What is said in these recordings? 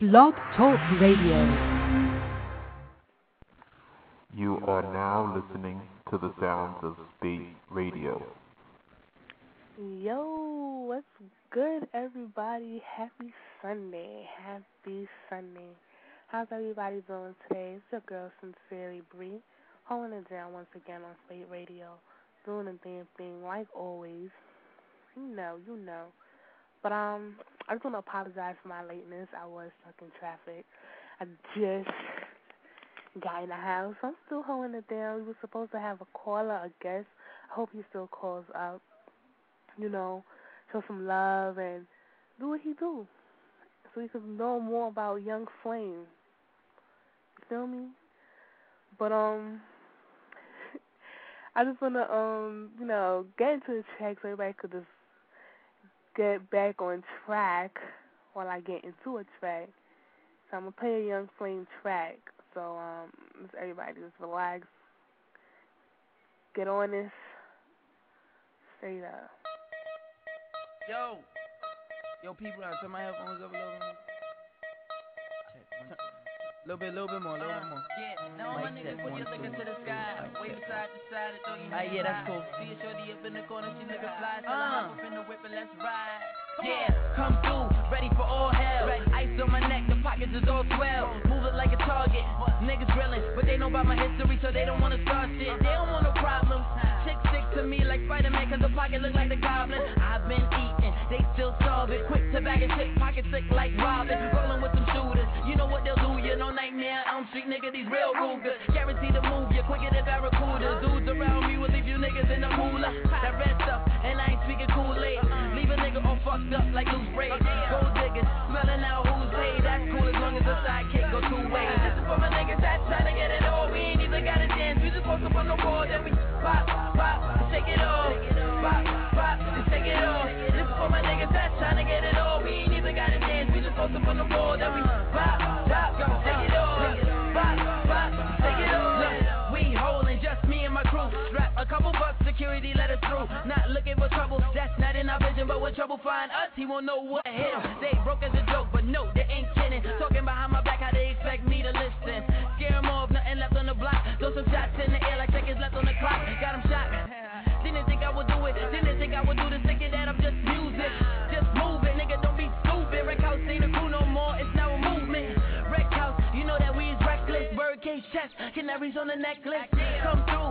Blog Talk Radio. You are now listening to the sounds of state radio. Yo, what's good, everybody? Happy Sunday. Happy Sunday. How's everybody doing today? It's your girl, Sincerely Bree, holding it down once again on State Radio, doing the damn thing like always. You know, you know. But um, I just want to apologize for my lateness. I was stuck in traffic. I just got in the house. I'm still holding it down. We were supposed to have a caller, a guest. I hope he still calls up. You know, show some love and do what he do, so we can know more about Young Flame. You feel me? But um, I just wanna um, you know, get into the track so everybody could just get back on track while I get into a track. So I'm gonna play a Young Flame track. So um, just everybody just relax, get on this, straight up. Yo, yo, people, I turn my headphones up a little. Little bit, little bit more, little bit more. Yeah, now all my niggas put your liquor to the sky. Wave side to side and throw your Ah, hands yeah, that's cool. See a shorty up in the corner, she looking fly. Tell Uh. her hop up in the whip and let's ride. Yeah, come through, ready for all hell. Ice on my neck, the pockets is all swell. Move it like a target. Niggas drilling, but they know about my history, so they don't wanna start shit. They don't want no problems. Chicks stick to me like Spider-Man, cause the pocket look like the goblin. I've been eating, they still starving. Quick to bag and shit, pocket sick like Robin. Street nigga, these real Rugers. Guaranteed to move you quicker than Barracudas. Dudes around me will leave you niggas in the moolah. That red stuff, and I ain't speaking Kool-Aid. Uh-uh. Leave a nigga all fucked up like loose braids. Oh, Gold diggers, smelling out who's paid. That's cool as long as the sidekick go two ways. This is for my niggas that's trying to get it all. We ain't even gotta dance, we just post up on the wall, then we pop, pop, shake it off. Pop, pop, and shake it off. This is for my niggas that's trying to get it all. We ain't even gotta dance, we just post up on the wall, then we let us through. Not looking for trouble, that's not in our vision. But when trouble find us, he won't know what hit him. They broke as a joke, but no, they ain't kidding. Talking behind my back, how they expect me to listen. Scare Scare 'em off, nothing left on the block. Throw some shots in the air like seconds left on the clock. Got 'em shot. Didn't think I would do it. Didn't think I would do this. Thinking that I'm just music. Just move it, nigga. Don't be stupid. Wreck house ain't a crew no more. It's now a movement. Wreck house, you know that we is reckless. Birdcage chest, canaries on the necklace. Come through,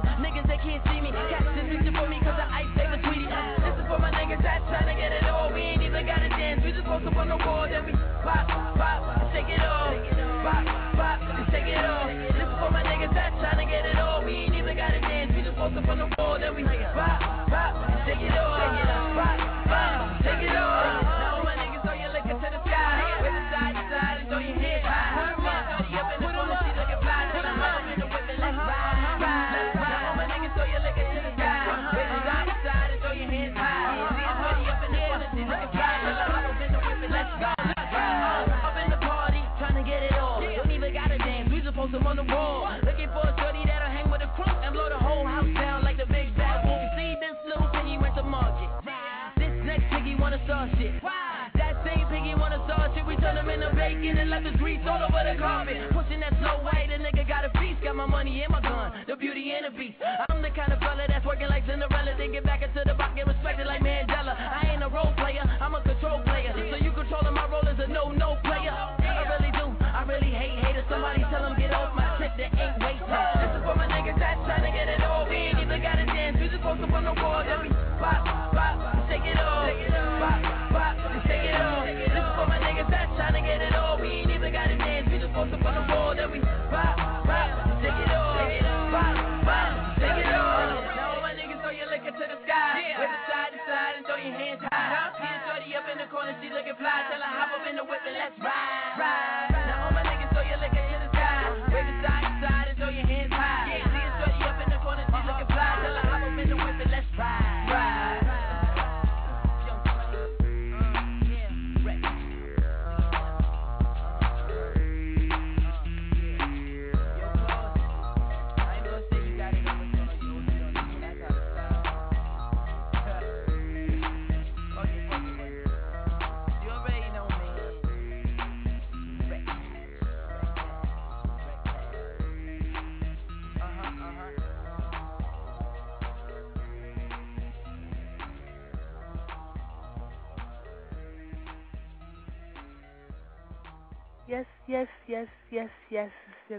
can't see me. Cats is reaching for me 'cause the ice take a tweety. This is for my niggas that's trying to get it all. We ain't even gotta dance. We just post up on the wall, then we pop, on the wall. Looking for a shorty that'll hang with a crew and blow the whole house down like the big bad wolf. See this little piggy went to market. This next piggy wanna start shit. That same piggy wanna start shit. We turn him into bacon and left his grease all over the carpet. Pushing that slow white, a nigga got a feast. Got my money and my gun, the beauty and the beast. I'm the kind of fella that's working like Cinderella. Then get back into the box, get respected like Mandela. She looking fly. Tell her hop up in the whip and let's ride, ride.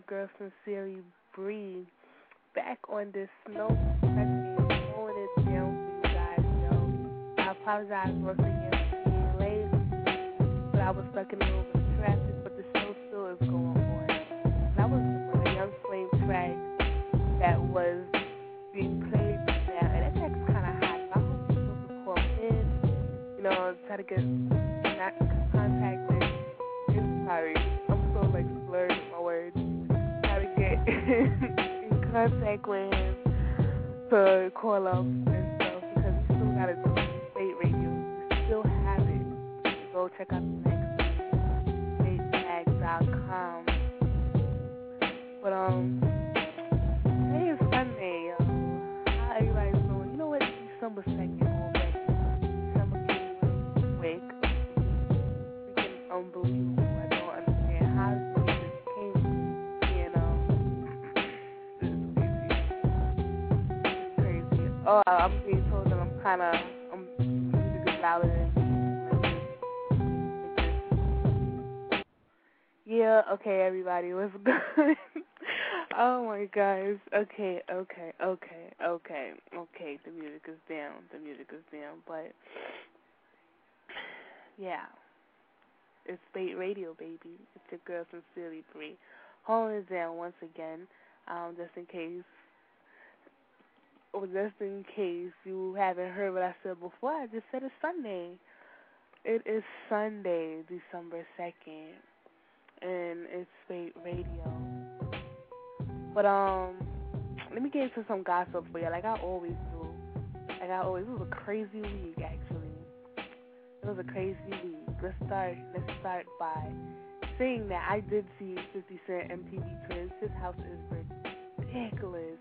Your girl Sincerely Bree back on this snow slowing it down for you guys, yo. I apologize for being late, but I was stuck in a little bit of traffic, but the show still is going on. That was a Young Flame track that was being played now, and that track's kind of hot. So I hope people can call in, you know, try to get not contact with. I'm in contact with him to call up and stuff because we still gotta do state radio. We still have it. Go check out the kind of louder. Yeah, okay, everybody, what's good? oh my gosh. Okay, okay, okay, okay, okay. The music is down. The music is down. But yeah, it's Spate Radio, baby. It's your girl Sincerely Bree. Holding it down once again, um, just in case. Or just in case you haven't heard what I said before, I just said it's Sunday. It is Sunday, December 2nd and it's Spate Radio. But um, let me get into some gossip for you, like I always do. Like I always, it was a crazy week actually. It was a crazy week. Let's start. Let's start by saying that I did see 50 Cent MTV Cribs. His house is ridiculous.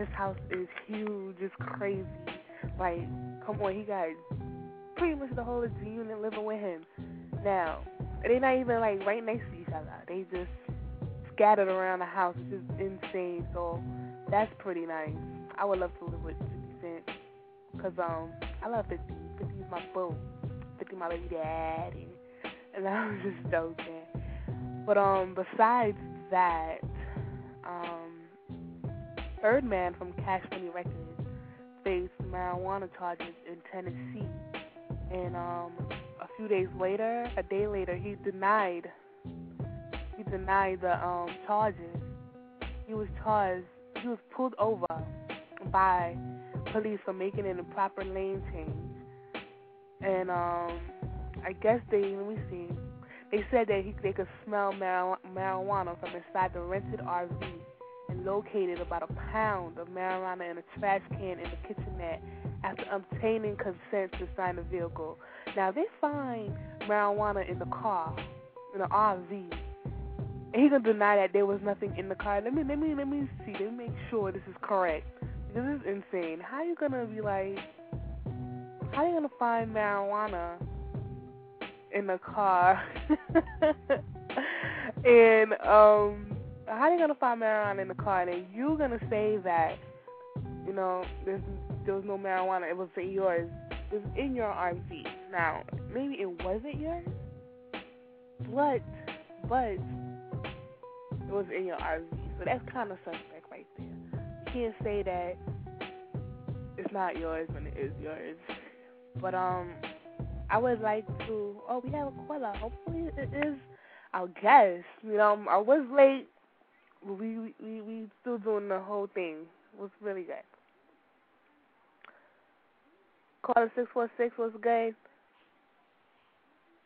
His house is huge. It's crazy. Like, come on, he got pretty much the whole of G unit living with him. Now, they're not even like right next to each other. They just scattered around the house, It's just insane. So that's pretty nice. I would love to live with 50 Cent because um I love 50. 50 is my boo. 50 my baby daddy. And I was just joking. But um besides that, um Birdman from Cash Money Records faced marijuana charges in Tennessee. And um a few days later, a day later, he denied he denied the um charges. He was charged. He was pulled over by police for making an improper lane change, and um I guess they let me see. They said that he, they could smell mar- marijuana from inside the rented RV located about a pound of marijuana in a trash can in the kitchenette after obtaining consent to sign the vehicle. Now they find marijuana in the car, in the RV. And he gonna deny that there was nothing in the car. Let me let me let me see. Let me make sure this is correct. This is insane. How you gonna be like? How you gonna find marijuana in the car? and um, how are you gonna find marijuana in the car? And you gonna say that you know there's there was no marijuana. It was in yours. It was in your RV. Now maybe it wasn't yours, but but it was in your RV. So that's kind of suspect right there. You can't say that it's not yours when it is yours. But um, I would like to. Oh, we have a caller. Hopefully it is. I guess you know I was late. We we we still doing the whole thing. It was really good. Caller six four six. was good?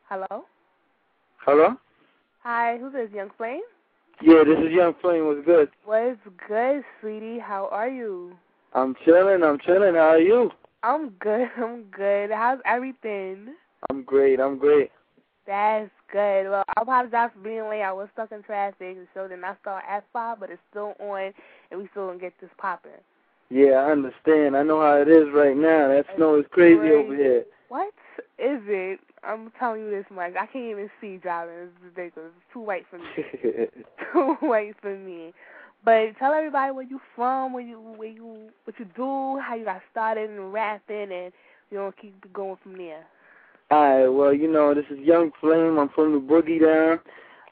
Hello. Hello? Hi. Who's this? Young Flame. Yeah, this is Young Flame. What's good? What's good, sweetie? How are you? I'm chilling. I'm chilling. How are you? I'm good. I'm good. How's everything? I'm great. I'm great. That's good. Well, I apologize for being late. I was stuck in traffic. The show did not start at five, but it's still on, and we still gonna get this popping. Yeah, I understand. I know how it is right now. That snow is crazy, crazy. over here. What is it? I'm telling you this much. I can't even see driving. It's ridiculous. It's too white for me. too white for me. But tell everybody where you from, where you where you what you do, how you got started in rapping, and you know keep going from there. Alright, well, you know, this is Young Flame. I'm from the Boogie Down.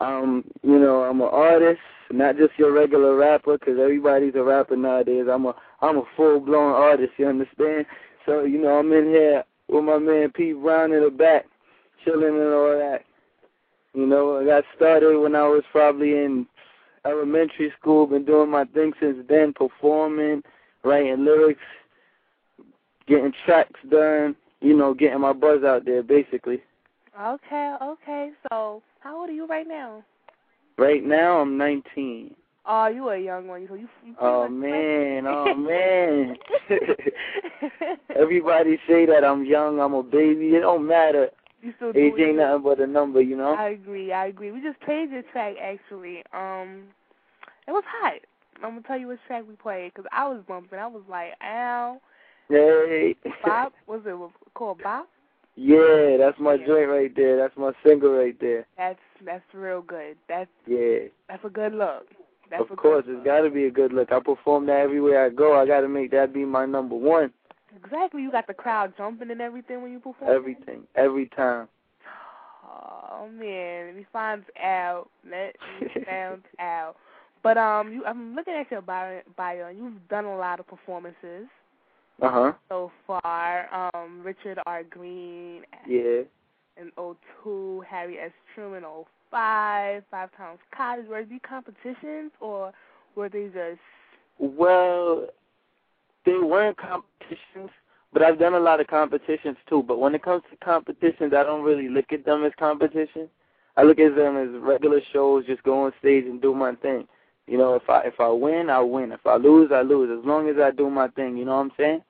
I'm, you know, I'm an artist, not just your regular rapper, because everybody's a rapper nowadays. I'm a, I'm a full blown artist. You understand? So, you know, I'm in here with my man Pete Brown in the back, chilling and all that. You know, I got started when I was probably in elementary school. Been doing my thing since then, performing, writing lyrics, getting tracks done. You know, getting my buzz out there, basically. Okay, okay. So, how old are you right now? Right now, I'm 19. Oh, you a young one. So you. you oh man, oh man. Everybody say that I'm young, I'm a baby. It don't matter. You still Age ain't nothing but a number, you know. I agree. I agree. We just played your track actually. Um, it was hot. I'm gonna tell you which track we played because I was bumping. I was like, ow. Hey. Bop, was it called Bop? yeah, that's my Yeah. joint right there. That's my single right there. That's that's real good. That's Yeah. that's a good look. That's of course, it's got to be a good look. I perform that everywhere I go. I got to make that be my number one. Exactly. You got the crowd jumping and everything when you perform. Everything, every time. Oh man, let me find out. Let me find out. But um, you, I'm looking at your bio, bio, and you've done a lot of performances Uh huh. so far. Um, Richard R. Green Yeah. in 02, Harry S. Truman 05, Five Times Cottage. Were these competitions or were they just Well, they weren't competitions, but I've done a lot of competitions too. But when it comes to competitions, I don't really look at them as competition. I look at them as regular shows, just go on stage and do my thing. You know, if I if I win, I win. If I lose, I lose. As long as I do my thing, you know what I'm saying?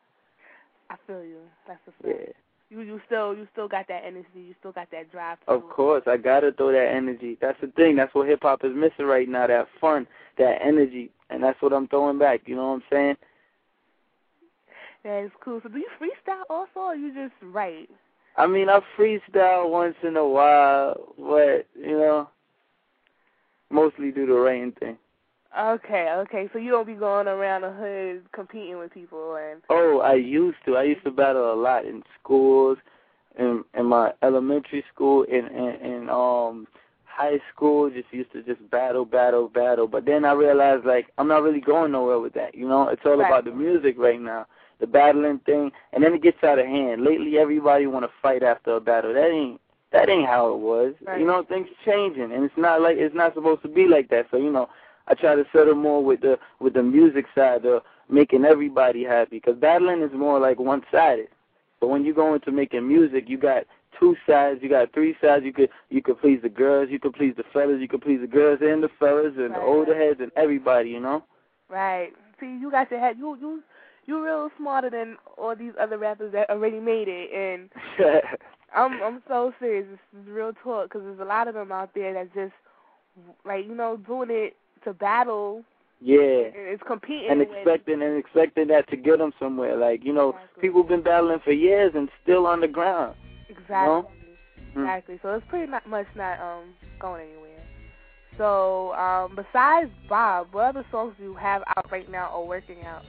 I feel you. That's the fact. Yeah. You you still you still got that energy. You still got that drive. To Of course, I gotta throw that energy. That's the thing. That's what hip hop is missing right now. That fun, that energy, and that's what I'm throwing back. You know what I'm saying? That is cool. So do you freestyle also, or you just write? I mean, I freestyle once in a while, but you know, mostly do the writing thing. Okay, okay. So you don't be going around the hood competing with people and Oh, I used to. I used to battle a lot in schools, in in my elementary school, in in, in um high school. Just used to just battle, battle, battle. But then I realized like I'm not really going nowhere with that. You know, it's all Right. about the music right now, the battling thing, and then it gets out of hand. Lately, everybody want to fight after a battle. That ain't that ain't how it was. Right. You know, things changing, and it's not like it's not supposed to be like that. So you know, I try to settle more with the with the music side of making everybody happy. Because battling is more like one sided. But when you go into making music, you got two sides, you got three sides. You could you could please the girls, you could please the fellas, you could please the girls and the fellas and the older heads and everybody. You know. right. See, you got your head. You you you real smarter than all these other rappers that already made it. And I'm I'm so serious. This is real talk because there's a lot of them out there that just like you know doing it to battle yeah. it's competing And with expecting and expecting that to get them somewhere. Like you know, Exactly. people been battling for years and still on the ground. exactly know? Mm. exactly. So it's pretty not much not um going anywhere. So um besides Bop, what other songs do you have out right now or working out?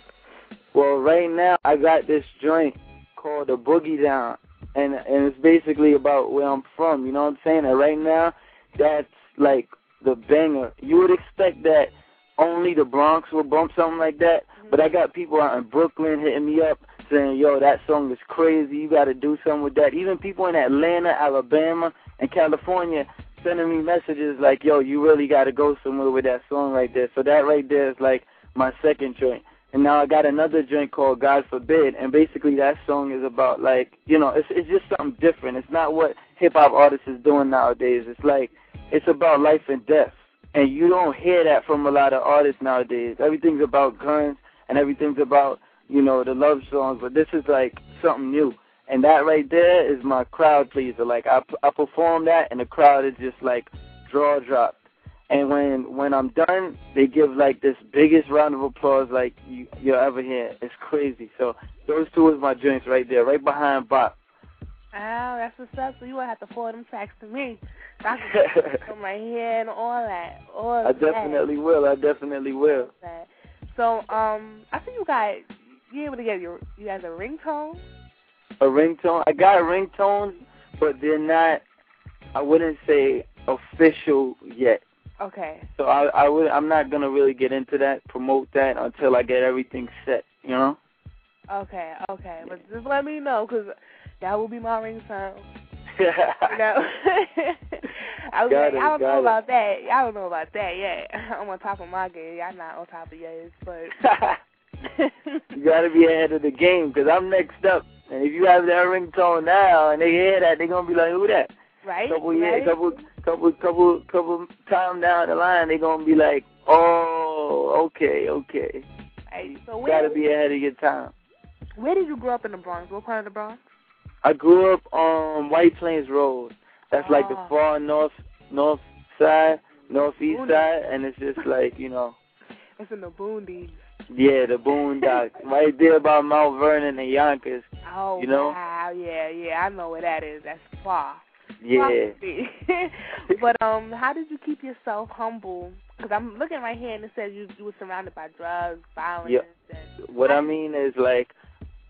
Well, right now I got this joint called the Boogie Down, and and it's basically about where I'm from. You know what I'm saying? And right now, that's like the banger. You would expect that only the Bronx would bump something like that, but I mm-hmm. got people out in Brooklyn hitting me up saying, "Yo, that song is crazy. You got to do something with that." Even people in Atlanta, Alabama, and California sending me messages like, "Yo, you really got to go somewhere with that song right there." So that right there is like my second joint. And now I got another joint called God Forbid, and basically that song is about like, you know, it's it's just something different. It's not what hip hop artists is doing nowadays. It's like it's about life and death. And you don't hear that from a lot of artists nowadays. Everything's about guns and everything's about, you know, the love songs, but this is like something new. And that right there is my crowd pleaser. Like I I perform that and the crowd is just like draw dropped. And when when I'm done, they give like this biggest round of applause like you you'll ever hear. It's crazy. So those two is my joints right there, right behind Bop. Oh, that's what's up. So you will have to forward them tracks to me. So I can get on my hair and all that. All I that. definitely will. I definitely will. So, um, I think you got you able to get your you guys a ringtone. A ringtone. I got ringtones, but they're not. I wouldn't say official yet. Okay. So I I would I'm not gonna really get into that, promote that until I get everything set. You know. Okay. Okay. But just let me know because that will be my ringtone. you know. I was got like, it, I don't know it. about that. I don't know about that yet. I'm on top of my game. I'm not on top of yours, but you gotta be ahead of the game because I'm next up. And if you have that ringtone now and they hear that, they're gonna be like, "Who that?" right? Couple right? years, couple, couple, couple, couple time down the line, they're gonna be like, "Oh, okay, okay." Right. So You gotta be ahead of your time. where did you grow up in the Bronx? What part of the Bronx? I grew up on White Plains Road. That's like the Ah. far north, north side, northeast Boonies. side, and it's just like you know, It's in the Boondies. yeah, the boondocks, right there by Mount Vernon and Yonkers. Oh You know? wow, yeah, yeah, I know where that is. That's far. Yeah. but um, how did you keep yourself humble? Because I'm looking right here and it says you you were surrounded by drugs, violence. Yeah. And, What I mean is like,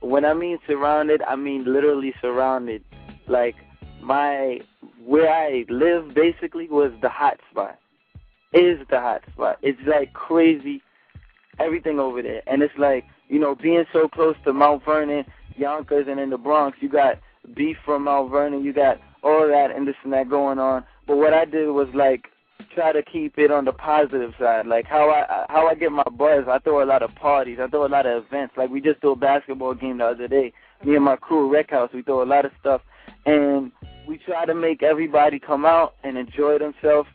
when I mean surrounded, I mean literally surrounded. Like my where I live basically was the hot spot. Is the hot spot. It's like crazy, everything over there, and it's like you know being so close to Mount Vernon, Yonkers, and in the Bronx, you got beef from Mount Vernon, you got all that and this and that going on. But what I did was like try to keep it on the positive side. Like how I how I get my buzz. I throw a lot of parties. I throw a lot of events. Like we just threw a basketball game the other day. Me and my crew, Rec House, we throw a lot of stuff, and we try to make everybody come out and enjoy themselves.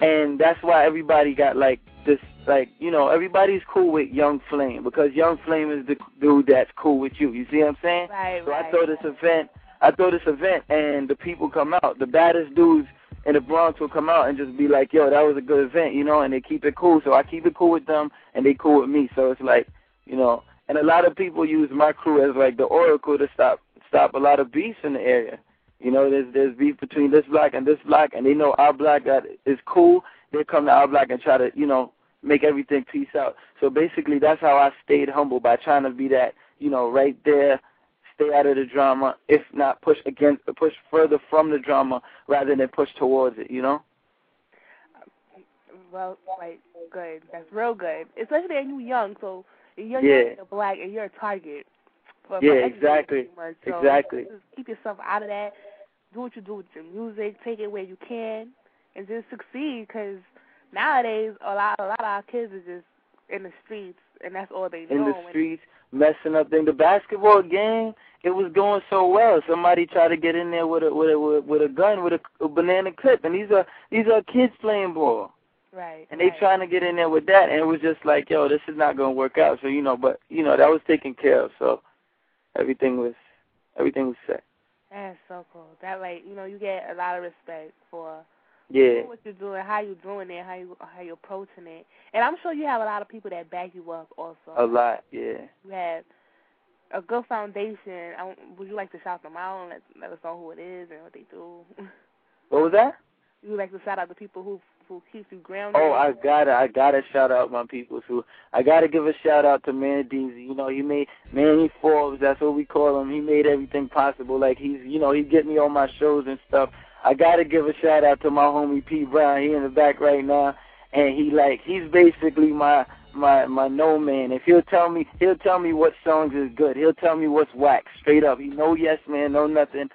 And that's why everybody got like this, like you know, everybody's cool with Young Flame because Young Flame is the dude that's cool with you. You see what I'm saying? right, So right. I throw this event. I throw this event, and the people come out. The baddest dudes in the Bronx will come out and just be like, "Yo, that was a good event," you know, and they keep it cool. So I keep it cool with them, and they cool with me. So it's like, you know, and a lot of people use my crew as like the oracle to stop stop a lot of beefs in the area. You know, there's there's beef between this block and this block, and they know our block that is cool. They come to our block and try to, you know, make everything peace out. So basically, that's how I stayed humble by trying to be that, you know, right there, stay out of the drama. If not, push against, push further from the drama rather than push towards it. You know? Well, like good. That's real good. Especially when you're young, so you're young, Yeah. you're black, and you're a target. For, for Yeah, exactly. much. So Exactly. Just keep yourself out of that. Do what you do with your music. Take it where you can, and just succeed. Because nowadays, a lot, a lot of our kids are just in the streets, and that's all they In know. the and- streets, messing up things. The basketball game, it was going so well. Somebody tried to get in there with a with a with, with a gun with a, a banana clip, and these are these are kids playing ball. Right. and they right. trying to get in there with that, and it was just like, yo, this is not gonna work out. So you know, but you know that was taken care of. So everything was everything was set. That's so cool. That like you know you get a lot of respect for Yeah, what you're doing, how you're doing it, how you how you're approaching it, and I'm sure you have a lot of people that back you up also. a lot. Yeah. You have a good foundation. I, would you like to shout them out and let, let us know who it is and what they do? What was that? you would like to shout out the people who who keep you grounded. Oh, I gotta, I gotta shout out my people too. I gotta give a shout out to Man Deezy. You know, he made Manny Forbes. That's what we call him. He made everything possible. Like he's, you know, he get me on my shows and stuff. I gotta give a shout out to my homie P Brown. He in the back right now, and he like he's basically my my my no man. If he'll tell me, he'll tell me what songs is good. He'll tell me what's whack straight up. He no yes man, no nothing.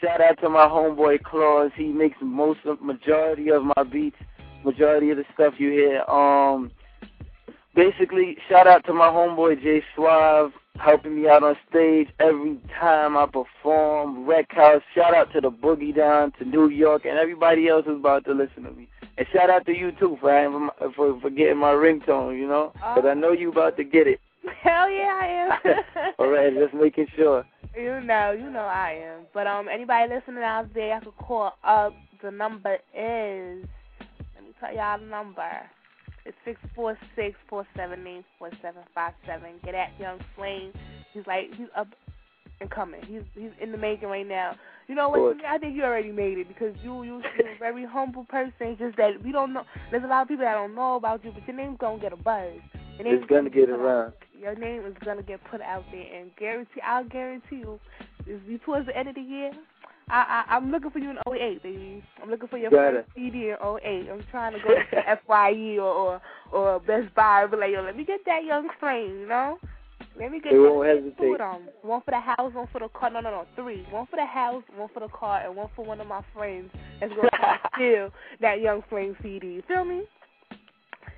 Shout out to my homeboy Claus. He makes most of majority of my beats, majority of the stuff you hear. Um, basically, shout out to my homeboy Jay Suave helping me out on stage every time I perform. Rec House. Shout out to the Boogie Down, to New York, and everybody else who's about to listen to me. And shout out to you too for having my, for for getting my ringtone. You know, because I know you about to get it. Hell yeah, I am. All right, just making sure. You know, you know I am. But um, anybody listening out there, I could call up. The number is. Let me tell y'all the number. It's six four six four seven eight four seven five seven. Get at Young Flame. He's like he's up and coming. He's he's in the making right now. You know what? Good. to me, I think you already made it because you you you're a very humble person. Just that we don't know. There's a lot of people that don't know about you, but your name's gonna get a buzz. It's gonna get out- around. Your name is gonna get put out there, and guarantee I'll guarantee you, you towards the end of the year, I, I I'm looking for you in 08, baby. I'm looking for your Got first CD in 08. I'm trying to go to Fye or, or or Best Buy. Be like, yo, let me get that young flame, you know. Let me get They won't hesitate. two of them. One for the house, one for the car. No, no, no, three. One for the house, one for the car, and one for one of my friends that's gonna come steal that young flame CD. You feel me?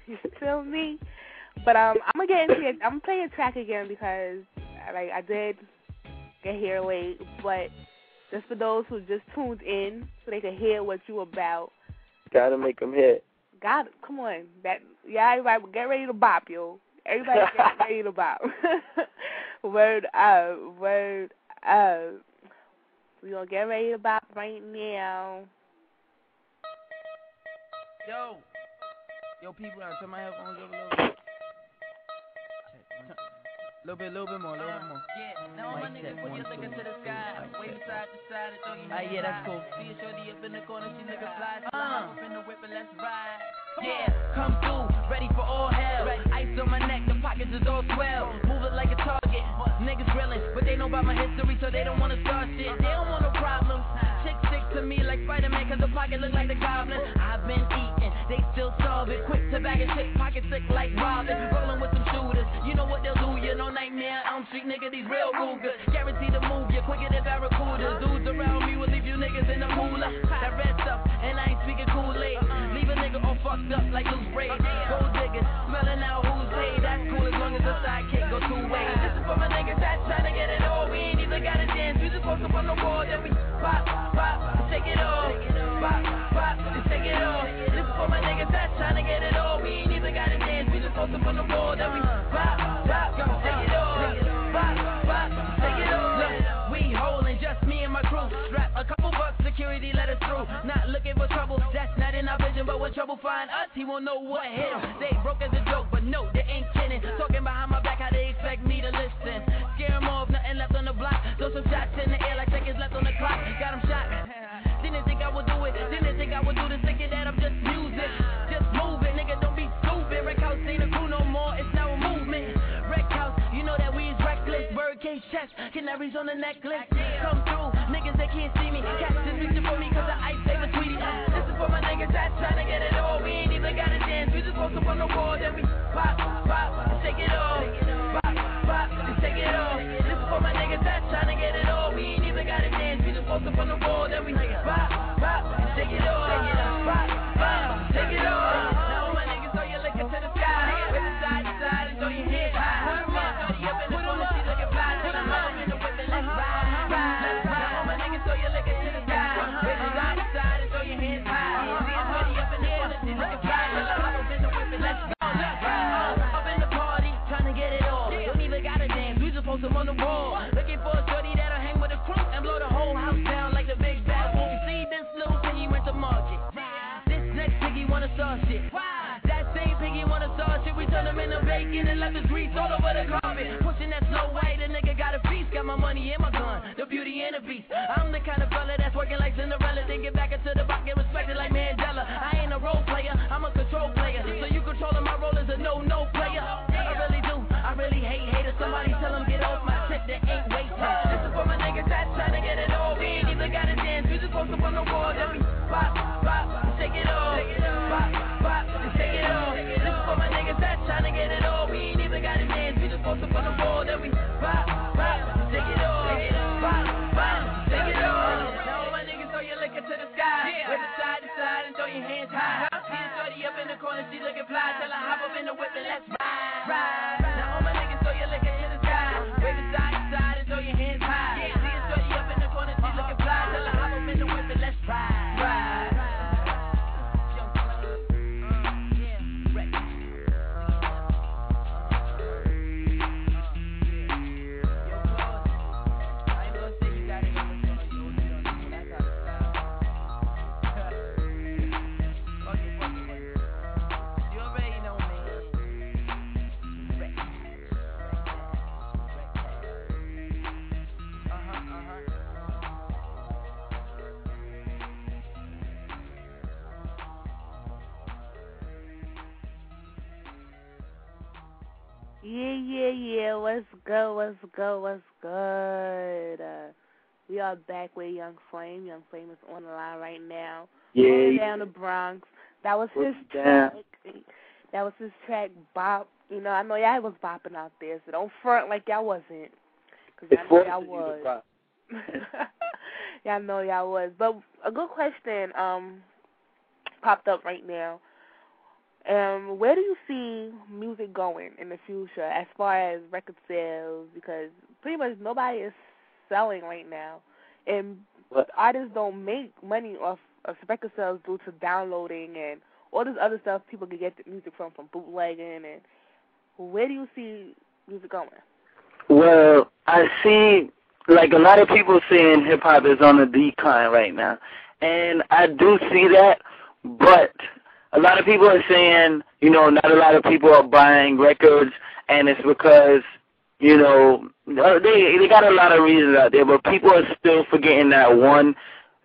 You feel me? But um, I'm gonna get into it. I'm gonna play a track again because like I did get here late, but just for those who just tuned in, so they can hear what you about. Gotta make them hit. God, come on, that yeah, everybody get ready to bop, yo. Everybody get ready to bop. word up, word up. We gonna get ready to bop right now. Yo, yo, people, I turn my headphones up a little bit. Little bit, little bit more, little bit more. Yeah, now all my Mic niggas check, put one, your looking to the sky. check. side to side and throw your Ah, yeah, that's cool. See a shorty up in the corner, she looking fly. Uh. Up in the whip and let's ride. Yeah, come through, ready for all hell. Ice on my neck, the pockets is all swell. Move it like a target. Niggas grilling, but they know about my history, so they don't wanna start shit. They don't want no problems. Chicks stick to me like Spider-Man, cause the pocket look like the goblin. I've been eating, they still starving. Quick to bag and shit, pocket sick like Robin. Rolling with some shooters, you know what they'll do, you know nightmare. Elm Street nigga, these real Rugas. Guaranteed to move you quicker than Barracudas. Dudes around me will leave you niggas in the moolah. That red stuff, and I ain't speaking Kool-Aid. Leave a nigga all fucked up like loose braids. Gold diggers, smelling out who's paid. That's cool as long as the sidekick go two ways. This is for my niggas that's trying to get it all. We ain't even gotta dance, we just post up on the wall, then we pop, pop, shake it off. Pop, pop, and shake it off. This is for my niggas that's trying to get it all. We ain't even gotta dance, we just post up on the wall, then we pop, pop, shake it off. Trouble find us, he won't know what hit him. They broke as a joke, but no, they ain't kidding. Talking behind my back, how they expect me to listen. Scare 'em off, nothing left on the block. Throw some shots in the air like seconds left on the clock. Got 'em shot. Didn't think I would do it. Didn't think I would do this. Thinking that I'm just music. Just move it, nigga. Don't be stupid. Wreck house ain't a crew no more. It's now a movement. Wreck house, you know that we is reckless. Birdcage checks, canaries on the necklace. Come through, niggas they can't see me. Catch this picture for me 'cause the ice favor sweetie. My niggas that's trying to get it all. We ain't even gotta dance. We just post up on the wall, then we pop, pop, and shake it off. Pop, pop, and shake it off. This is for my niggas that's trying to get it all. We ain't even gotta dance. We just post up on the wall, then we pop, pop, and shake it off. Pop, pop, shake it off. Him into bacon and left the grease all over the carpet. Pushing that slow way, the nigga got a feast. Got my money and my gun, the beauty and the beast. I'm the kind of fella that's working like Cinderella. Then get back into the box, See a up in the corner, she looking fly. Tell her hop up in the whip and let's ride, ride. Yeah, yeah, yeah. What's good? What's good? What's good? Uh, We are back with Young Flame. Young Flame is on the line right now. Yeah. Down the Bronx. That was his Put it down. track. That was his track, Bop. You know, I know y'all was bopping out there, so don't front like y'all wasn't. Cause It I know y'all was. y'all know y'all was. But a good question um popped up right now. Um, where do you see music going in the future as far as record sales? Because pretty much nobody is selling right now, and What? artists don't make money off of record sales due to downloading and all this other stuff people can get the music from from bootlegging. And where do you see music going? Well, I see like a lot of people saying hip hop is on a decline right now. And I do see that, but a lot of people are saying, you know, not a lot of people are buying records and it's because, you know, uh, they they got a lot of reasons out there, but people are still forgetting that one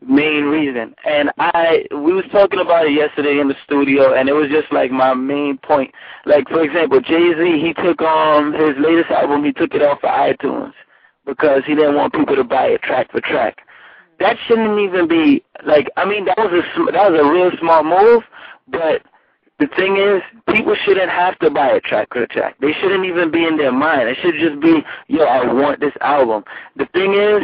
main reason. And I we was talking about it yesterday in the studio and it was just like my main point. Like for example, Jay Z he took um his latest album, he took it off of iTunes because he didn't want people to buy it track for track. That shouldn't even be like I mean that was a that was a real smart move, but the thing is, people shouldn't have to buy a track for a track. They shouldn't even be in their mind. It should just be, yo, I want this album. The thing is,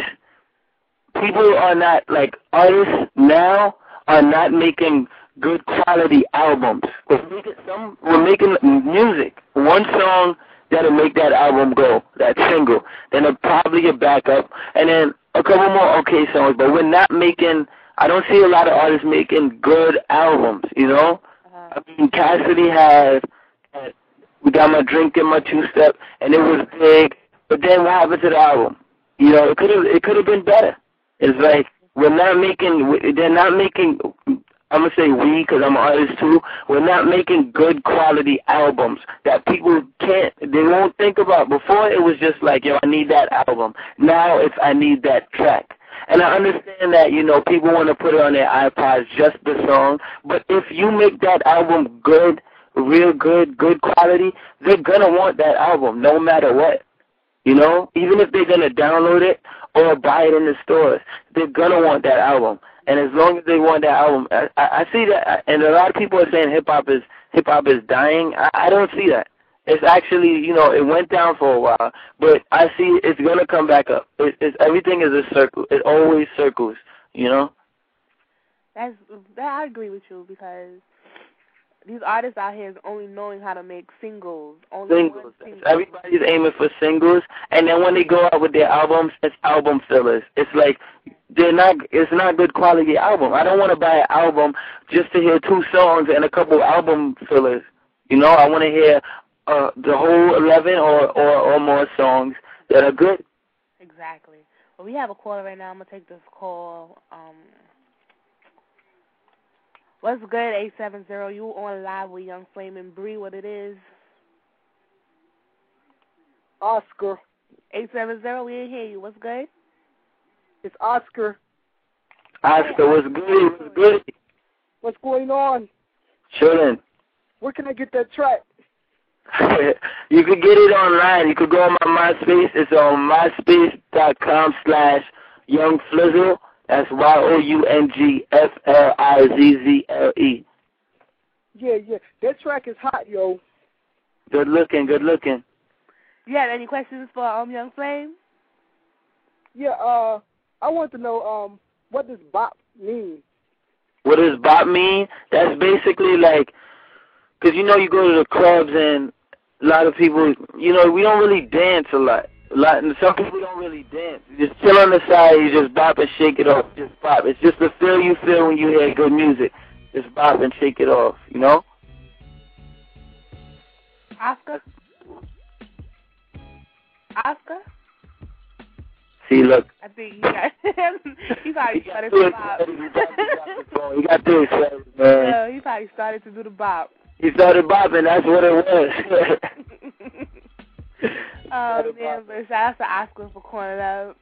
people are not like artists now are not making good quality albums. We're making some we're making music. One song that'll make that album go, that single. Then a, probably a backup and then a couple more okay songs, but we're not making I don't see a lot of artists making good albums, you know? Uh-huh. I mean Cassidy had, had we got my drink and my two step and it was big, but then what happened to the album? You know, it could have it could have been better. It's like we're not making. They're not making. I'm gonna say we because I'm an artist too. We're not making good quality albums that people can't. They won't think about. Before it was just like, yo, I need that album. Now it's I need that track. And I understand that you know people want to put it on their iPods just the song. But if you make that album good, real good, good quality, they're gonna want that album no matter what. You know, even if they're gonna download it or buy it in the stores, they're gonna want that album. And as long as they want that album, I, I I see that. And a lot of people are saying hip hop is hip hop is dying. I, I don't see that. It's actually, you know, it went down for a while, but I see it's gonna come back up. It, it's everything is a circle. It always circles. You know. That's that I agree with you because these artists out here is only knowing how to make singles. Only singles. single. Everybody's aiming for singles, and then when they go out with their albums, it's album fillers. It's like they're not. It's not good quality album. I don't want to buy an album just to hear two songs and a couple album fillers. You know, I want to hear uh, the whole eleven or, or or more songs that are good. Exactly. Well, we have a caller right now. I'm gonna take this call. Um, what's good? Eight seven zero. You on live with Young Flame and Bree? What it is? Oscar. Eight seven zero. We didn't hear you. What's good? It's Oscar. Oscar what's good. Was good. What's going on? Chillin'. Where can I get that track? you could get it online. You could go on my MySpace. It's on myspace.com slash Young Flizzle. That's Y O U N G F L I Z Z L E. Yeah, yeah. That track is hot, yo. Good looking, good looking. You have any questions for um Young Flame? Yeah, uh, I want to know um what does bop mean? What does bop mean? That's basically like, because you know you go to the clubs and a lot of people, you know, we don't really dance a lot. A lot, and some people don't really dance. You just chill on the side, you just bop and shake it off. Just bop. It's just the feel you feel when you hear good music. Just bop and shake it off, you know? Oscar. Oscar. See, look. I think you got he probably started to bop. He got- he got the phone. He got too man. Yeah, he probably started to do the bop. He started bopping. That's what it was. oh man, but shout out to Oscar for calling up,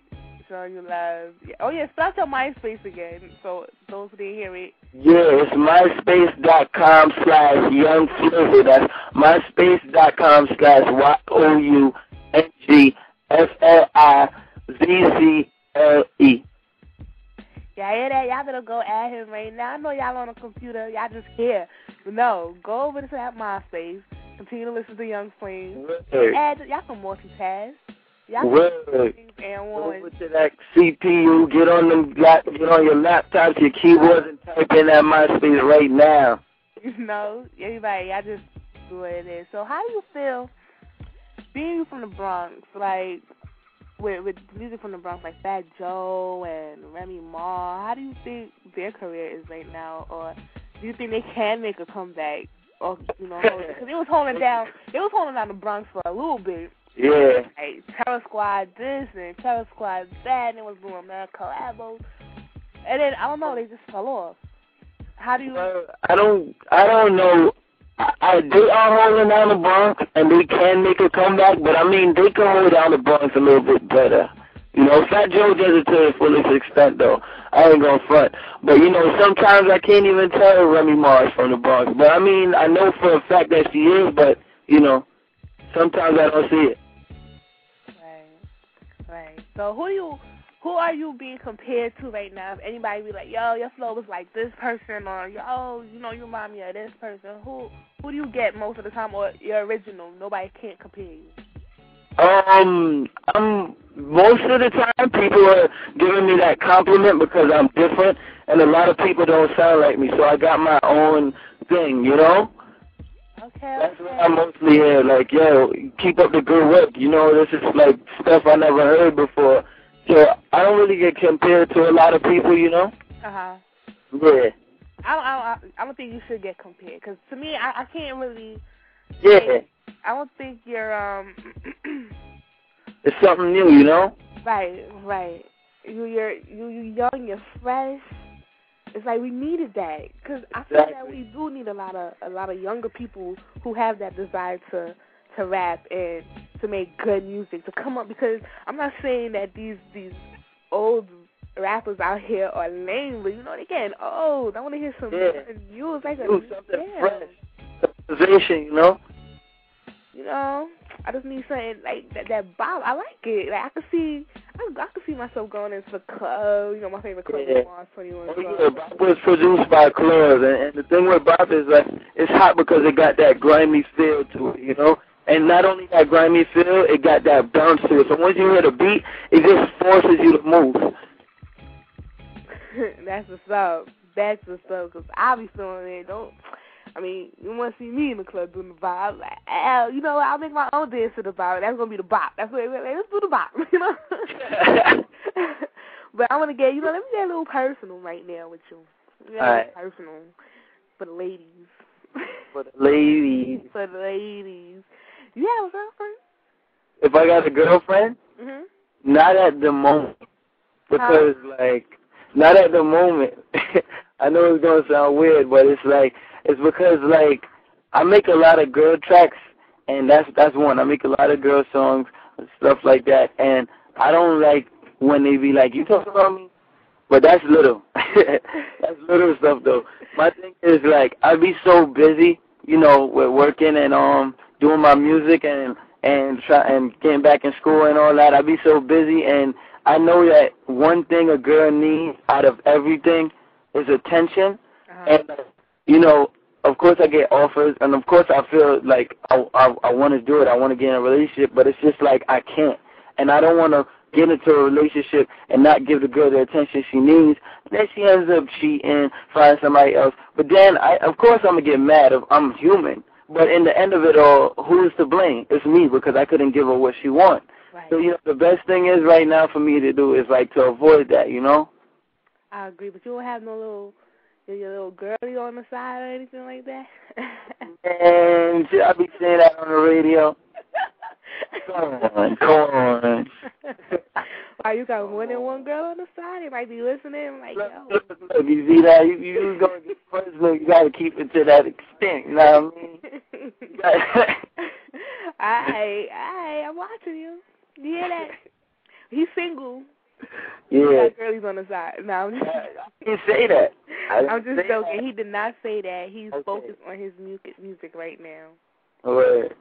showing you love. Yeah. Oh yeah, start your MySpace again. So those who didn't hear it. Yeah, it's myspace.com slash young flizzle. That's myspace.com slash Y O U N G F L I Z Z L E. Y'all hear that? Y'all better go at him right now. I know y'all on a computer. Y'all just here. But no, go over to that MySpace. Continue to listen to Young Flames. Add, y'all can multitask. Y'all do and Go one. over to that CPU. Get on them. Get on your laptops, your keyboards, and type in that MySpace right now. You know, everybody, y'all just do what it is. So, how do you feel being from the Bronx? Like, with with music from the Bronx, like Fat Joe and Remy Ma. How do you think their career is right now, or do you think they can make a comeback? Or you know, because it was holding down, it was holding down the Bronx for a little bit. Yeah. Like Terror Squad this and Terror Squad that, and it was doing their collabos, and then I don't know, they just fell off. How do you? Well, I don't. I don't know. I, they are holding down the Bronx, and they can make a comeback. But I mean, they can hold down the Bronx a little bit better. You know, Fat Joe does it to the fullest extent, though. I ain't gonna front. But you know, sometimes I can't even tell Remy Ma is from the Bronx. But I mean, I know for a fact that she is. But you know, sometimes I don't see it. Right, right. So who do you, who are you being compared to right now? If anybody be like, yo, your flow was like this person, or yo, you know, you remind me of this person. Who, who do you get most of the time, or your original? Nobody can't compare you. Um, I'm most of the time people are giving me that compliment because I'm different, and a lot of people don't sound like me. So I got my own thing, you know. Okay. That's what I'm mostly here. Like, yo, keep up the good work. You know, this is like stuff I never heard before. So I don't really get compared to a lot of people, you know. Uh huh. Yeah, I don't, I don't, I don't think you should get compared, because to me, I, I can't really. yeah. I don't think you're um. It's something new, you know. Right, right. You, you're you, you young, you're fresh. It's like we needed that because I feel that we do need a lot of a lot of younger people who have that desire to to rap and to make good music to come up. Because I'm not saying that these these old rappers out here are lame, but you know they getting old. I want to hear some Yeah. news, like a Do something yeah. fresh. Civilization, you know. You know, I just need something like that. That bop, I like it. Like I can see, I, I can see myself going into the club. You know, my favorite club Yeah. is Mars Twenty One Oh, yeah, Bop was produced by Claus, and, and the thing with Bop is like it's hot because it got that grimy feel to it, you know. And not only that grimy feel, it got that bounce to it. So once you hear the beat, it just forces you to move. That's what's up. That's what's up. Cause I be feeling it. Don't. I mean, you want to see me in the club doing the bop? Like, Al, you know, I'll make my own dance to the bop. That's gonna be the bop. That's what. Like, let's do the bop. You know. but I want to get, you know, let me get a little personal right now with you. Yeah, Alright. personal for the ladies. For the ladies, for the ladies. You have a girlfriend? if I got a girlfriend, Mhm. not at the moment, because like not at the moment. I know it's gonna sound weird, but it's like it's because like I make a lot of girl tracks, and that's that's one. I make a lot of girl songs and stuff like that, and I don't like when they be like, "You talking about me?" But that's little. that's little stuff though. My thing is like I be so busy, you know, with working and um doing my music and and try and getting back in school and all that. I be so busy and I know that one thing a girl needs out of everything is attention Uh-huh. and uh, you know, of course I get offers and of course I feel like I I, I want to do it. I want to get in a relationship, but it's just like I can't. And I don't want to get into a relationship and not give the girl the attention she needs. Then she ends up cheating, finding somebody else. But then, I of course, I'm gonna get mad if I'm human. But in the end of it all, who's to blame? It's me because I couldn't give her what she wants. right. So you know, the best thing is right now for me to do is like to avoid that. You know? I agree, but you don't have no little your, little girlie on the side or anything like that. And I be saying that on the radio. Come on, come on. Why you got more than one girl on the side? They might be listening. Like, Look, yo, look, look, you see that? You, you gonna get personal. You gotta keep it to that extent. You know what I mean? I, I, I'm watching you. You hear that? He's single. He Yeah. got girlies on the side. No, I'm just, I didn't say that. I I'm just joking. that. He did not say that. He's Okay. focused on his music, music right now. Word.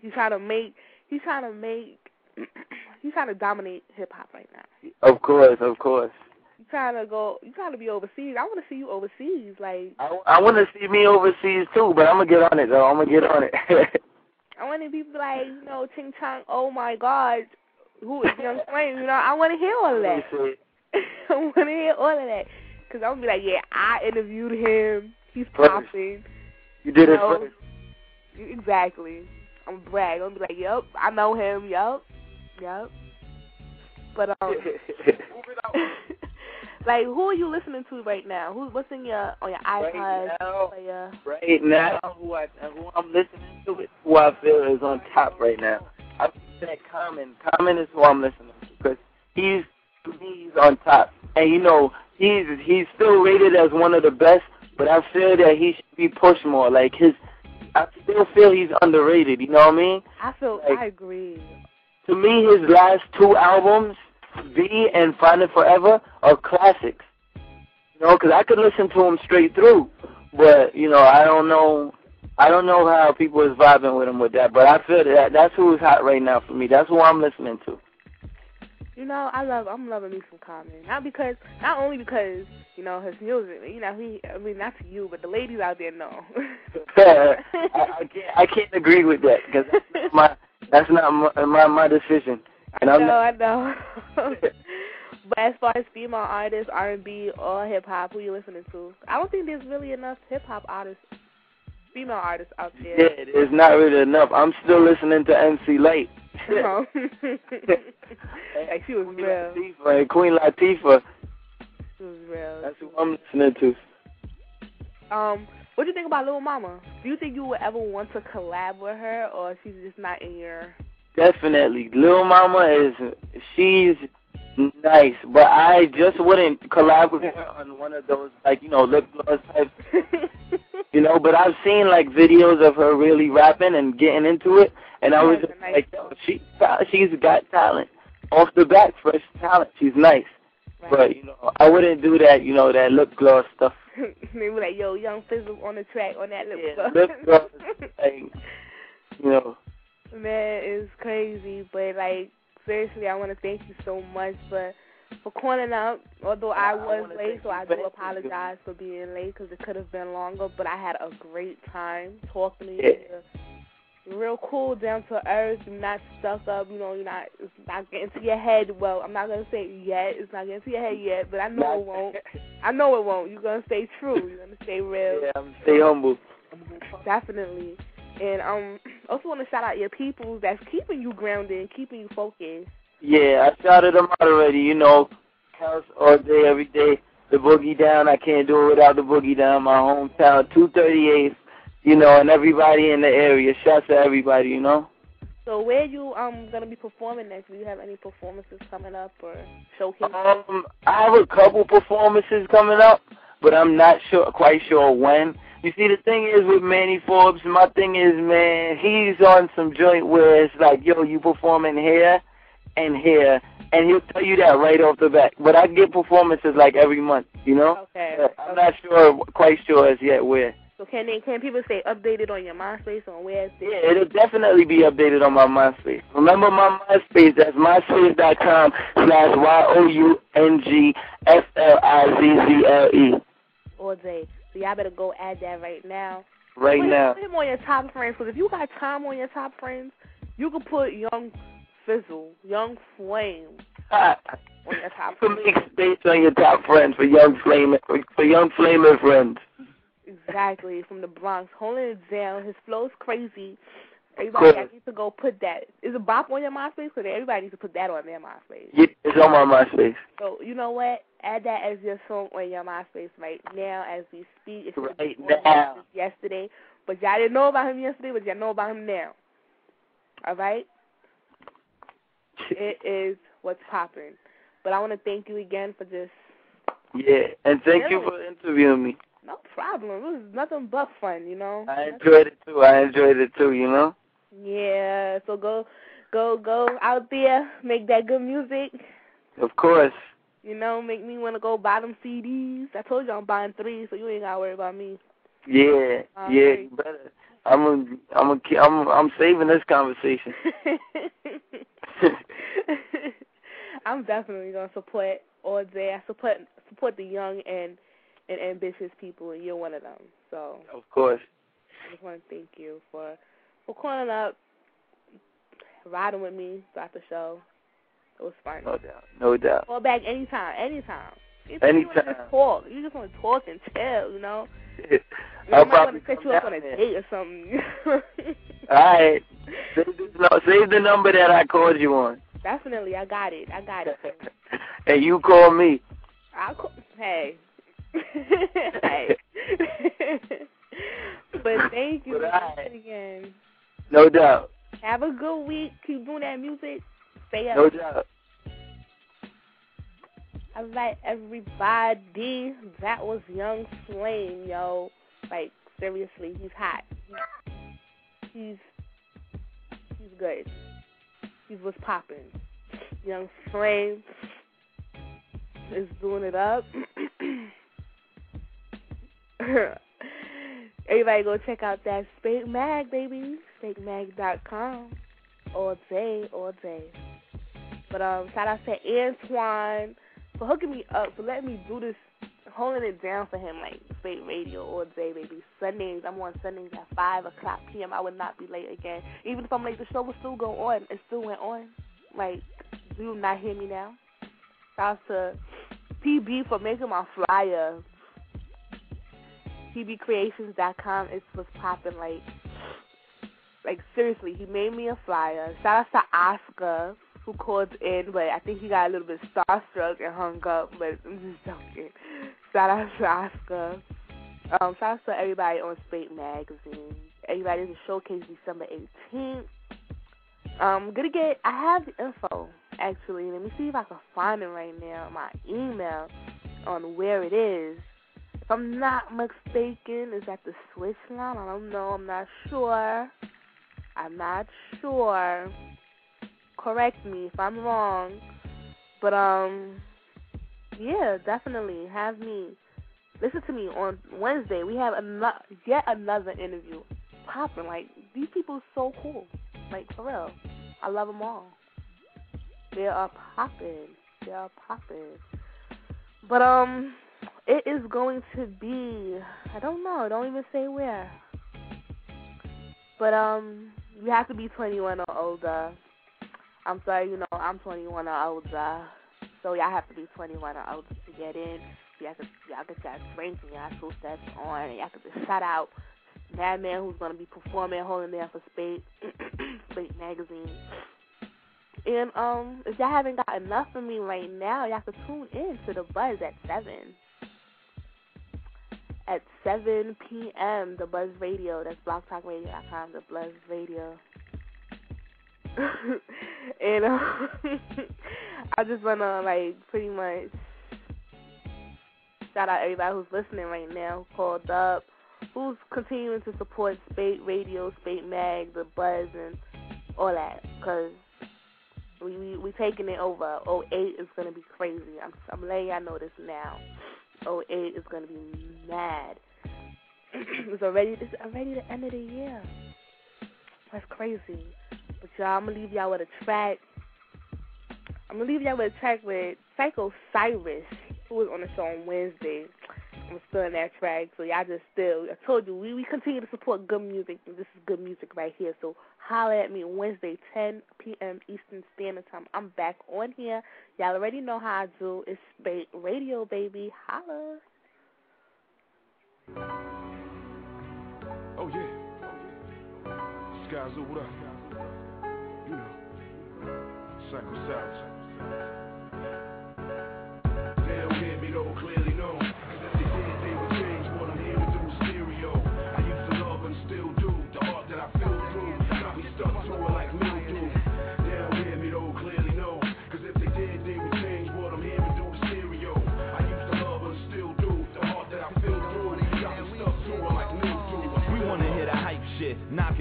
He's trying to make. He's trying to make he's trying to dominate hip hop right now. Of course, of course. You trying to go? You trying to be overseas? I want to see you overseas. Like I, I want to see me overseas too, but I'm gonna get on it though. I'm gonna get on it. I want to be like, you know, Ching Chong. Oh my God, who is Young Flame? You know, I want to hear all of that. I want to hear all of that because I'm gonna be like, yeah, I interviewed him. He's popping. You did it No. first. Exactly. I'm gonna brag. I'm gonna be like, yep, I know him. Yep, yep. But um, like, who are you listening to right now? Who? What's in your on your iPod? Right now, player? right now, who I who I'm listening to is who I feel is on top right now. I said Common. Common is who I'm listening to because he's to me he's on top, and you know he's he's still rated as one of the best, but I feel that he should be pushed more. Like his, I still feel he's underrated. You know what I mean? I feel. Like- I agree. To me, his last two albums, Be and Finding Forever, are classics. You know, because I could listen to him straight through, but you know, I don't know. I don't know how people is vibing with him with that, but I feel that that's who's hot right now for me. That's who I'm listening to. You know, I love. I'm loving me some Common. Not because, not only because you know his music. You know, he. I mean, not to you, but the ladies out there know. I, I can't. I can't agree with that because that's not my. That's not my my, my decision. I know, not, I know. but as far as female artists, R and B or hip hop, who you listening to? I don't think there's really enough hip hop artists, female artists out there. yeah, it's not really enough. I'm still listening to MC know? like she was Queen real. Latifah and Queen Latifah. She was real. That's who I'm listening to. Um, what do you think about Lil Mama? Do you think you would ever want to collab with her, or she's just not in your? Definitely, Lil Mama is she's nice, but I just wouldn't collab with her on one of those like you know lip gloss type, you know. But I've seen like videos of her really rapping and getting into it, and I was just nice. like, yo, she she's got talent off the bat, fresh talent. She's nice, but you know I wouldn't do that, you know, that lip gloss stuff. were like, "Yo, Young Flizzle on the track on that lip Yeah, gloss." lip gloss, like you know. Man, it's crazy, but like seriously, I want to thank you so much for for calling up. Although I I was wanna late, so I do apologize for being late because it could have been longer. But I had a great time talking to you. Yeah. Real cool, down to earth. You're not stuck up. You know, you're not. It's not getting to your head. Well, I'm not gonna say yet. It's not getting to your head yet, but I know it won't. I know it won't. You're gonna stay true. You're gonna stay real. Yeah, I'm stay humble. Definitely. And um, also want to shout out your people that's keeping you grounded and keeping you focused. Yeah, I shouted them out already. You know, house all day, every day. The boogie down, I can't do it without the boogie down. My hometown, 238th. You know, and everybody in the area. Shouts to everybody. You know. So where you um gonna be performing next? Do you have any performances coming up or showcases? Um, I have a couple performances coming up, but I'm not sure, quite sure when. You see, the thing is with Manny Forbes, my thing is, man, he's on some joint where it's like, yo, you performing here and here, and he'll tell you that right off the bat. But I get performances like every month, you know. Okay. I'm not sure, quite sure as yet where. So can they can people stay updated on your MySpace on where it's Yeah, it'll definitely be updated on my MySpace. Remember my MySpace, that's myspace.com slash Y-O-U-N-G-F-L-I-Z-Z-L-E. all day. So y'all better go add that right now. Right put, now. Put him on your top friends because if you got time on your top friends, you can put Young Flizzle, Young Flame on your top You friends. make space on your top friends for young flame for young flaming friends. Exactly, from the Bronx, holding it down. His flow's crazy. Everybody needs to go put that. Is a bop on your MySpace? Because everybody needs to put that on their MySpace. Yeah, it's on my MySpace. So you know what? Add that as your song on your MySpace right now as we speak. It should Right now. yesterday, but y'all didn't know about him yesterday, but y'all know about him now. All right. It is what's popping. But I want to thank you again for just Yeah, and thank you for interviewing me. no problem. It was nothing but fun, you know. I enjoyed it too. I enjoyed it too. You know. Yeah. So go, go, go out there, make that good music. Of course. You know, make me want to go buy them CDs. I told you I'm buying three, so you ain't gotta worry about me. Yeah. Uh, yeah. You better. I'm a, I'm a, I'm I'm saving this conversation. I'm definitely gonna support all day. I support support the young and and ambitious people, and you're one of them. So Of course. I just want to thank you for for calling up, riding with me throughout the show. It was fun. No doubt. No doubt. Call back anytime, anytime. If You Anytime. just talk. You just want to talk and chill, you know. I'll I'm probably set you up on a there. date or something. All right. Save, the number that I called you on. Definitely, I got it. I got it. and you call me. I'll call. Hey. hey. but thank you But again. No doubt. Have a good week. Keep doing that music. Stay up. No doubt. All right, everybody. That was Young Flame, yo. Like seriously, he's hot. He's he's good. He's what's popping. Young Flame is doing it up. Everybody go check out that Spate Mag, baby. SpateMag.com. All day, all day. But um, shout out to Antoine for hooking me up, for letting me do this, holding it down for him, like Spate Radio all day, baby. Sundays, I'm on Sundays at 5 o'clock p.m. I would not be late again. Even if I'm late, the show will still go on. It still went on. Like, do you not hear me now? Shout out to PB for making my flyer. PBCreations.com is what's popping, like, like seriously, he made me a flyer. Shout out to Oscar who called in, but I think he got a little bit starstruck and hung up. But I'm just joking. Shout out to Oscar. Um, shout out to everybody on Spate Magazine. Everybody in showcase December 18th. Um, gonna get. I have the info actually. Let me see if I can find it right now. My email on where it is. If I'm not mistaken, is at the switch line. I don't know. I'm not sure. I'm not sure. Correct me if I'm wrong. But um yeah, definitely have me listen to me on Wednesday. We have ano- yet another interview popping. Like these people are so cool. Like for real, I love them all. They are popping. They are popping. But um, it is going to be. I don't know. Don't even say where. But um, you have to be 21 or older. I'm sorry, you know, I'm 21 or older. So y'all have to be 21 or older to get in. Y'all can, y'all get y'all drinks and y'all two steps on. And y'all can just shout out Madman who's going to be performing, holding there for Spate, Spate Magazine. And um, if y'all haven't got enough of me right now, y'all can tune in to The Buzz at 7 at 7 p.m. The Buzz Radio. That's blogtalkradio.com. The Buzz Radio. and um, I just wanna like pretty much shout out everybody who's listening right now, who called up, who's continuing to support Spate Radio, Spate Mag, The Buzz, and all that, cause we we we taking it over. 08 is gonna be crazy. I'm I'm letting y'all know this now. 08 is gonna be mad. it's already it's already the end of the year. That's crazy. But y'all, I'm gonna leave y'all with a track. I'm gonna leave y'all with a track with Psycho Cyrus, who was on the show on Wednesday. I'm still in that track, so y'all just still. I told you we we continue to support good music. And this is good music right here. So holler at me Wednesday, 10 p.m. Eastern Standard Time. I'm back on here. Y'all already know how I do. It's Spate Radio, baby. Holla. Oh yeah. What up? You know. Psycho Cyrus.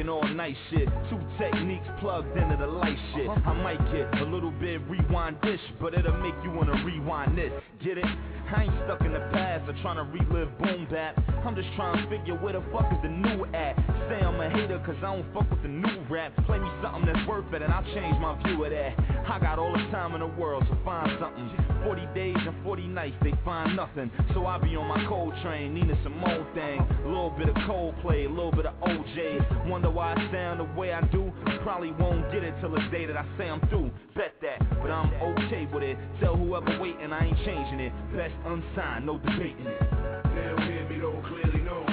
All night shit. Two techniques plugged into the light shit. I might get a little bit rewind dish, but it'll make you wanna rewind this. Get it? I ain't stuck in the past or trying to relive boom bap. I'm just trying to figure where the fuck is the new at. A cause I don't fuck with the new rap. Play me something that's worth it and I'll change my view of that. I got all the time in the world to find something. 40 days and 40 nights, they find nothing. So I be on my Coltrane, Nina Simone thing. A little bit of Coldplay, a little bit of OJ. Wonder why I sound the way I do. Probably won't get it till the day that I say I'm through. Bet that, but I'm okay with it. Tell whoever waiting, I ain't changing it. Best unsigned, no debating it. They don't hear me, don't clearly know.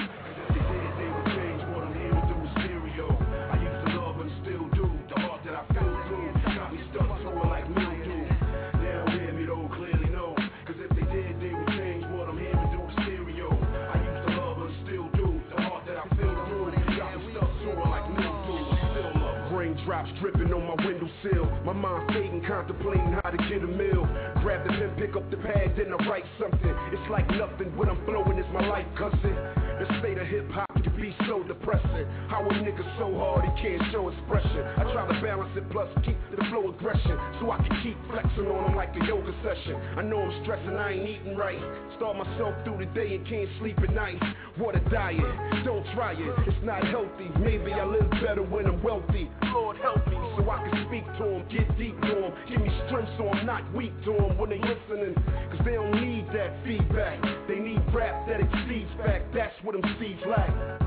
My windowsill. My mind fading, contemplating how to get a meal. Grab the pen, pick up the pad, then I write something. It's like nothing. What I'm flowing is my life, cousin. The state of hip hop be so depressing. How a nigga so hard he can't show expression. I try to balance it, plus keep the flow aggression, so I can keep flexing on him like a yoga session. I know I'm stressing, I ain't eating right. Start myself through the day and can't sleep at night. What a diet, don't try it, it's not healthy. Maybe I live better when I'm wealthy. Lord help me, so I can speak to him, get deep to him, give me strength so I'm not weak to him when they listening. Cause they don't need that feedback, they need rap that exceeds fact. That's what them seeds lack.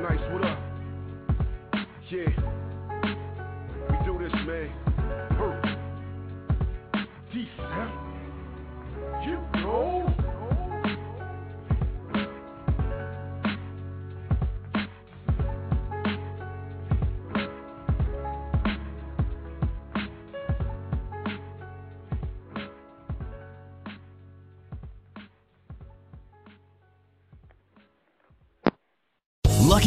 Nice, what up? Yeah,